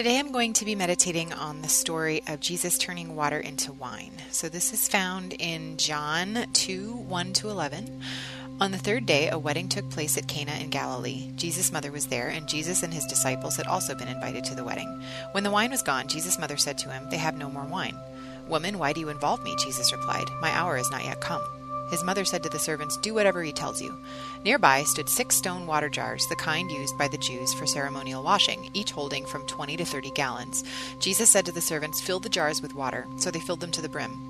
Today I'm going to be meditating on the story of Jesus turning water into wine. So this is found in John 2 1 to 11. On the third day, a wedding took place at Cana in Galilee. Jesus' mother was there, and Jesus and his disciples had also been invited to the wedding. When the wine was gone, Jesus' mother said to him, They have no more wine. Woman, why do you involve me? Jesus replied, My hour is not yet come. His mother said to the servants, Do whatever he tells you. Nearby stood six stone water jars, the kind used by the Jews for ceremonial washing, each holding from 20 to 30 gallons. Jesus said to the servants, Fill the jars with water. So they filled them to the brim.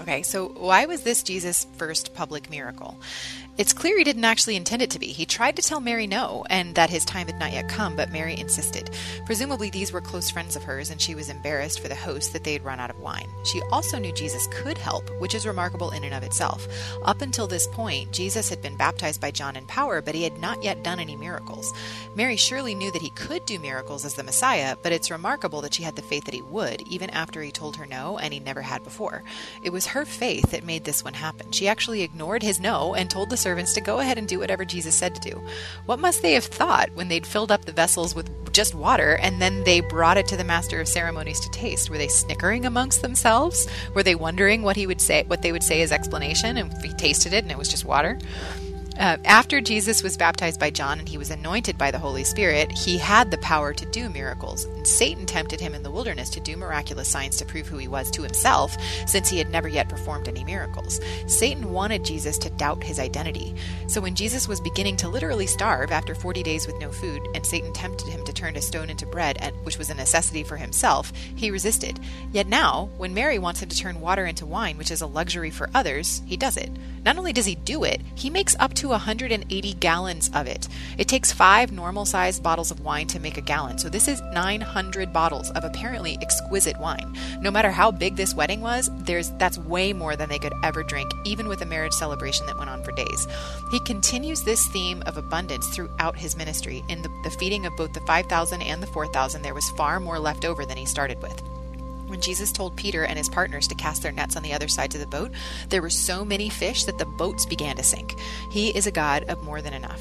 Okay, so why was this Jesus' first public miracle? It's clear he didn't actually intend it to be. He tried to tell Mary no, and that his time had not yet come, but Mary insisted. Presumably, these were close friends of hers, and she was embarrassed for the host that they had run out of wine. She also knew Jesus could help, which is remarkable in and of itself. Up until this point, Jesus had been baptized by John in power, but he had not yet done any miracles. Mary surely knew that he could do miracles as the Messiah, but it's remarkable that she had the faith that he would, even after he told her no, and he never had before. It was her faith that made this one happen. She actually ignored his no and told the servants to go ahead and do whatever Jesus said to do. What must they have thought when they'd filled up the vessels with just water and then they brought it to the master of ceremonies to taste? Were they snickering amongst themselves? Were they wondering what he would say, what they would say as explanation, and he tasted it and it was just water? Uh, after Jesus was baptized by John and he was anointed by the Holy Spirit, he had the power to do miracles. And Satan tempted him in the wilderness to do miraculous signs to prove who he was to himself, since he had never yet performed any miracles. Satan wanted Jesus to doubt his identity. So when Jesus was beginning to literally starve after 40 days with no food, and Satan tempted him to turn a stone into bread, which was a necessity for himself, he resisted. Yet now, when Mary wants him to turn water into wine, which is a luxury for others, he does it. Not only does he do it, he makes up to to 180 gallons of it. It takes five normal sized bottles of wine to make a gallon, so this is 900 bottles of apparently exquisite wine. No matter how big this wedding was, there's that's way more than they could ever drink, even with a marriage celebration that went on for days. He continues this theme of abundance throughout his ministry. In the, the feeding of both the 5,000 and the 4,000, there was far more left over than he started with. When Jesus told Peter and his partners to cast their nets on the other side of the boat, there were so many fish that the boats began to sink. He is a God of more than enough.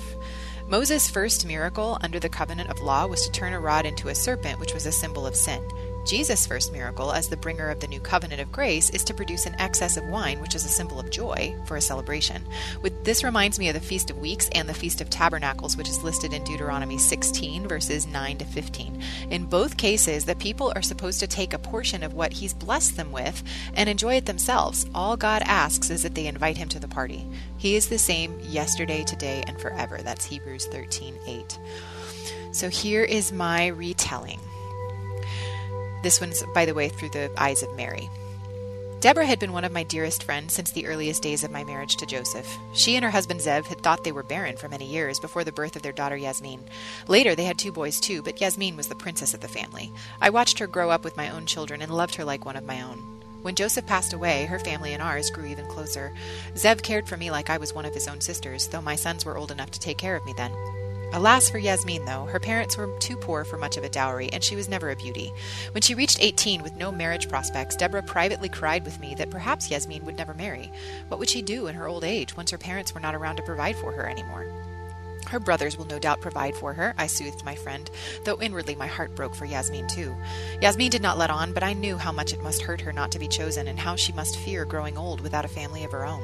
Moses' first miracle under the covenant of law was to turn a rod into a serpent, which was a symbol of sin. Jesus' first miracle, as the bringer of the new covenant of grace, is to produce an excess of wine, which is a symbol of joy for a celebration. With this reminds me of the Feast of Weeks and the Feast of Tabernacles, which is listed in Deuteronomy 16, verses 9 to 15. In both cases, the people are supposed to take a portion of what He's blessed them with and enjoy it themselves. All God asks is that they invite Him to the party. He is the same yesterday, today, and forever. That's Hebrews 13, 8. So here is my retelling. This one's, by the way, through the eyes of Mary. Deborah had been one of my dearest friends since the earliest days of my marriage to Joseph. She and her husband Zev had thought they were barren for many years before the birth of their daughter Yasmin. Later, they had two boys too, but Yasmin was the princess of the family. I watched her grow up with my own children and loved her like one of my own. When Joseph passed away, her family and ours grew even closer. Zev cared for me like I was one of his own sisters, though my sons were old enough to take care of me then. Alas for Yasmin, though, her parents were too poor for much of a dowry, and she was never a beauty. When she reached 18 with no marriage prospects, Deborah privately cried with me that perhaps Yasmin would never marry. What would she do in her old age once her parents were not around to provide for her anymore? Her brothers will no doubt provide for her, I soothed my friend, though inwardly my heart broke for Yasmin too. Yasmin did not let on, but I knew how much it must hurt her not to be chosen, and how she must fear growing old without a family of her own.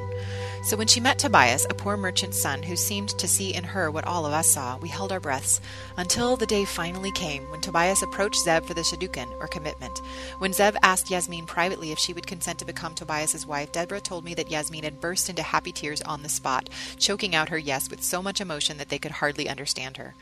So when she met Tobias, a poor merchant's son who seemed to see in her what all of us saw, we held our breaths, until the day finally came when Tobias approached Zev for the shidduchin, or commitment. When Zev asked Yasmin privately if she would consent to become Tobias's wife, Deborah told me that Yasmin had burst into happy tears on the spot, choking out her yes with so much emotion that they could hardly understand her.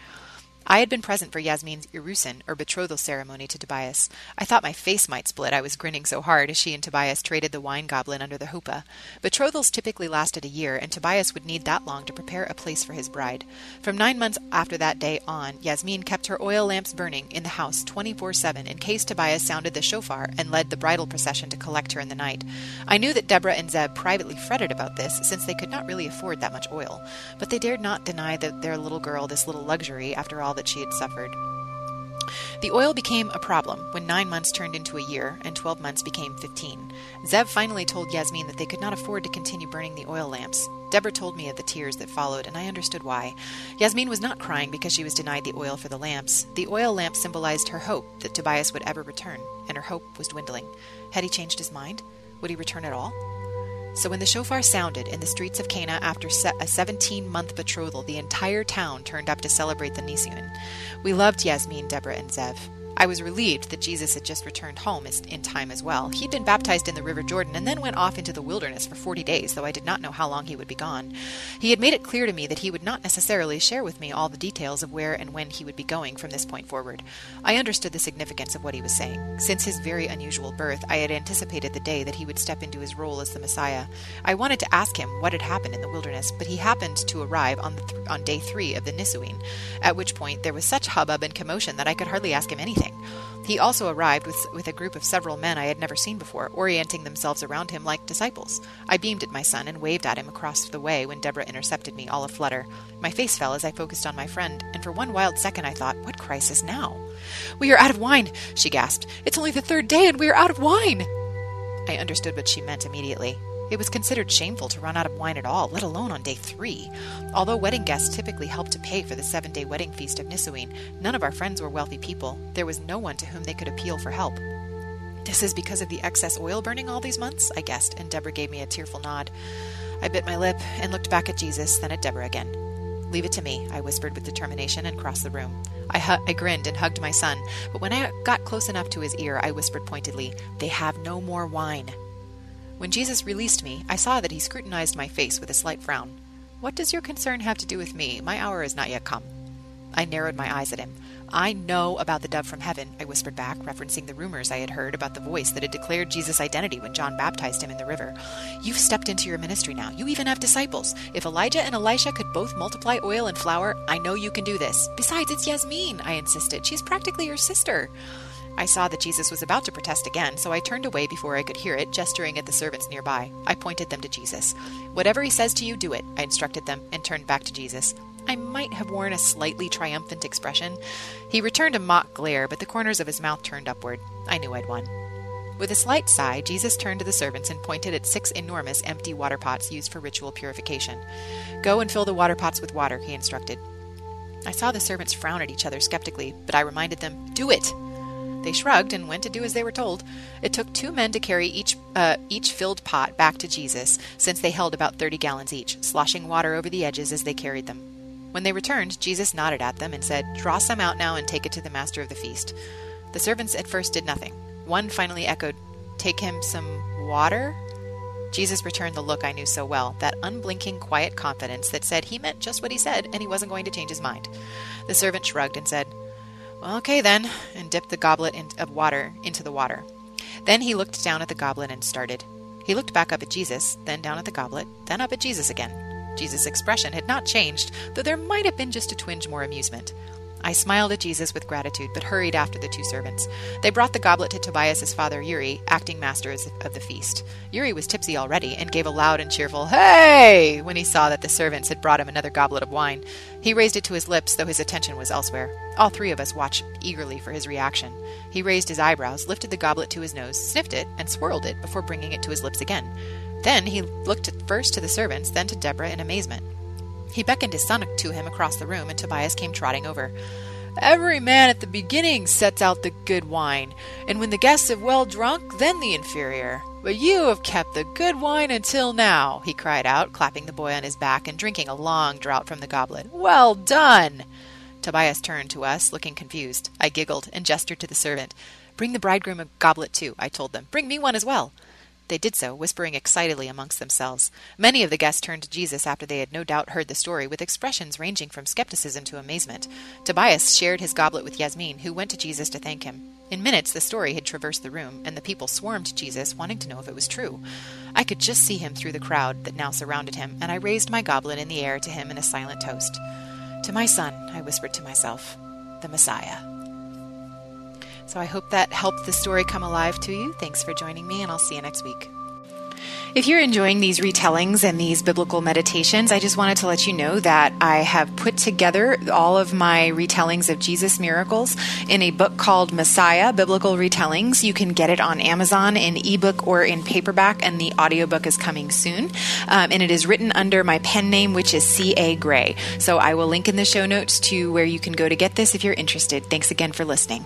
I had been present for Yasmin's irusin, or betrothal ceremony, to Tobias. I thought my face might split, I was grinning so hard as she and Tobias traded the wine goblin under the huppah. Betrothals typically lasted a year, and Tobias would need that long to prepare a place for his bride. From nine months after that day on, Yasmin kept her oil lamps burning in the house 24 7 in case Tobias sounded the shofar and led the bridal procession to collect her in the night. I knew that Deborah and Zev privately fretted about this, since they could not really afford that much oil, but they dared not deny their little girl this little luxury after all that she had suffered. The oil became a problem when nine months turned into a year and twelve months became fifteen. Zev finally told Yasmin that they could not afford to continue burning the oil lamps. Deborah told me of the tears that followed, and I understood why. Yasmin was not crying because she was denied the oil for the lamps. The oil lamp symbolized her hope that Tobias would ever return, and her hope was dwindling. Had he changed his mind? Would he return at all? So when the shofar sounded in the streets of Cana after a 17 month betrothal, the entire town turned up to celebrate the Nisuin. We loved Yasmin, Deborah, and Zev. I was relieved that Jesus had just returned home in time as well. He'd been baptized in the River Jordan and then went off into the wilderness for 40 days, though I did not know how long he would be gone. He had made it clear to me that he would not necessarily share with me all the details of where and when he would be going from this point forward. I understood the significance of what he was saying. Since his very unusual birth, I had anticipated the day that he would step into his role as the Messiah. I wanted to ask him what had happened in the wilderness, but he happened to arrive on, th- on day three of the Nisuin, at which point there was such hubbub and commotion that I could hardly ask him anything. He also arrived with, with a group of several men I had never seen before, orienting themselves around him like disciples. I beamed at my son and waved at him across the way when Deborah intercepted me, all aflutter. My face fell as I focused on my friend, and for one wild second I thought, what crisis now? We are out of wine, she gasped. It's only the third day, and we are out of wine. I understood what she meant immediately. It was considered shameful to run out of wine at all, let alone on day three. Although wedding guests typically helped to pay for the seven day wedding feast of Nisuin, none of our friends were wealthy people. There was no one to whom they could appeal for help. This is because of the excess oil burning all these months? I guessed, and Deborah gave me a tearful nod. I bit my lip and looked back at Jesus, then at Deborah again. Leave it to me, I whispered with determination and crossed the room. I, hu- I grinned and hugged my son, but when I got close enough to his ear, I whispered pointedly, They have no more wine. When Jesus released me, I saw that he scrutinized my face with a slight frown. What does your concern have to do with me? My hour is not yet come. I narrowed my eyes at him. I know about the dove from heaven, I whispered back, referencing the rumors I had heard about the voice that had declared Jesus' identity when John baptized him in the river. You've stepped into your ministry now. You even have disciples. If Elijah and Elisha could both multiply oil and flour, I know you can do this. Besides, it's Yasmin, I insisted. She's practically your sister. I saw that Jesus was about to protest again, so I turned away before I could hear it, gesturing at the servants nearby. I pointed them to Jesus. Whatever he says to you, do it, I instructed them, and turned back to Jesus. I might have worn a slightly triumphant expression. He returned a mock glare, but the corners of his mouth turned upward. I knew I'd won. With a slight sigh, Jesus turned to the servants and pointed at six enormous empty water pots used for ritual purification. Go and fill the water pots with water, he instructed. I saw the servants frown at each other skeptically, but I reminded them, Do it! They shrugged and went to do as they were told. It took two men to carry each uh, each filled pot back to Jesus, since they held about thirty gallons each, sloshing water over the edges as they carried them. When they returned, Jesus nodded at them and said, Draw some out now and take it to the master of the feast. The servants at first did nothing. One finally echoed, Take him some water? Jesus returned the look I knew so well, that unblinking, quiet confidence that said he meant just what he said and he wasn't going to change his mind. The servant shrugged and said, Okay, then, and dipped the goblet of water into the water. Then he looked down at the goblet and started. He looked back up at Jesus, then down at the goblet, then up at Jesus again. Jesus' expression had not changed, though there might have been just a twinge more amusement. I smiled at Jesus with gratitude, but hurried after the two servants. They brought the goblet to Tobias's father Uri, acting master of the feast. Uri was tipsy already, and gave a loud and cheerful "Hey!" when he saw that the servants had brought him another goblet of wine. He raised it to his lips, though his attention was elsewhere. All three of us watched eagerly for his reaction. He raised his eyebrows, lifted the goblet to his nose, sniffed it, and swirled it before bringing it to his lips again. Then he looked first to the servants, then to Deborah in amazement. He beckoned his son to him across the room, and Tobias came trotting over. Every man at the beginning sets out the good wine, and when the guests have well drunk, then the inferior. But you have kept the good wine until now, he cried out, clapping the boy on his back and drinking a long draught from the goblet. Well done! Tobias turned to us, looking confused. I giggled and gestured to the servant. Bring the bridegroom a goblet too, I told them. Bring me one as well. They did so, whispering excitedly amongst themselves. Many of the guests turned to Jesus after they had no doubt heard the story, with expressions ranging from skepticism to amazement. Tobias shared his goblet with Yasmin, who went to Jesus to thank him. In minutes, the story had traversed the room, and the people swarmed to Jesus, wanting to know if it was true. I could just see him through the crowd that now surrounded him, and I raised my goblet in the air to him in a silent toast. To my son, I whispered to myself, the Messiah. So I hope that helped the story come alive to you. Thanks for joining me, and I'll see you next week. If you're enjoying these retellings and these biblical meditations, I just wanted to let you know that I have put together all of my retellings of Jesus miracles in a book called Messiah Biblical Retellings. You can get it on Amazon in ebook or in paperback, and the audiobook is coming soon. Um, and it is written under my pen name, which is C.A. Gray. So I will link in the show notes to where you can go to get this if you're interested. Thanks again for listening.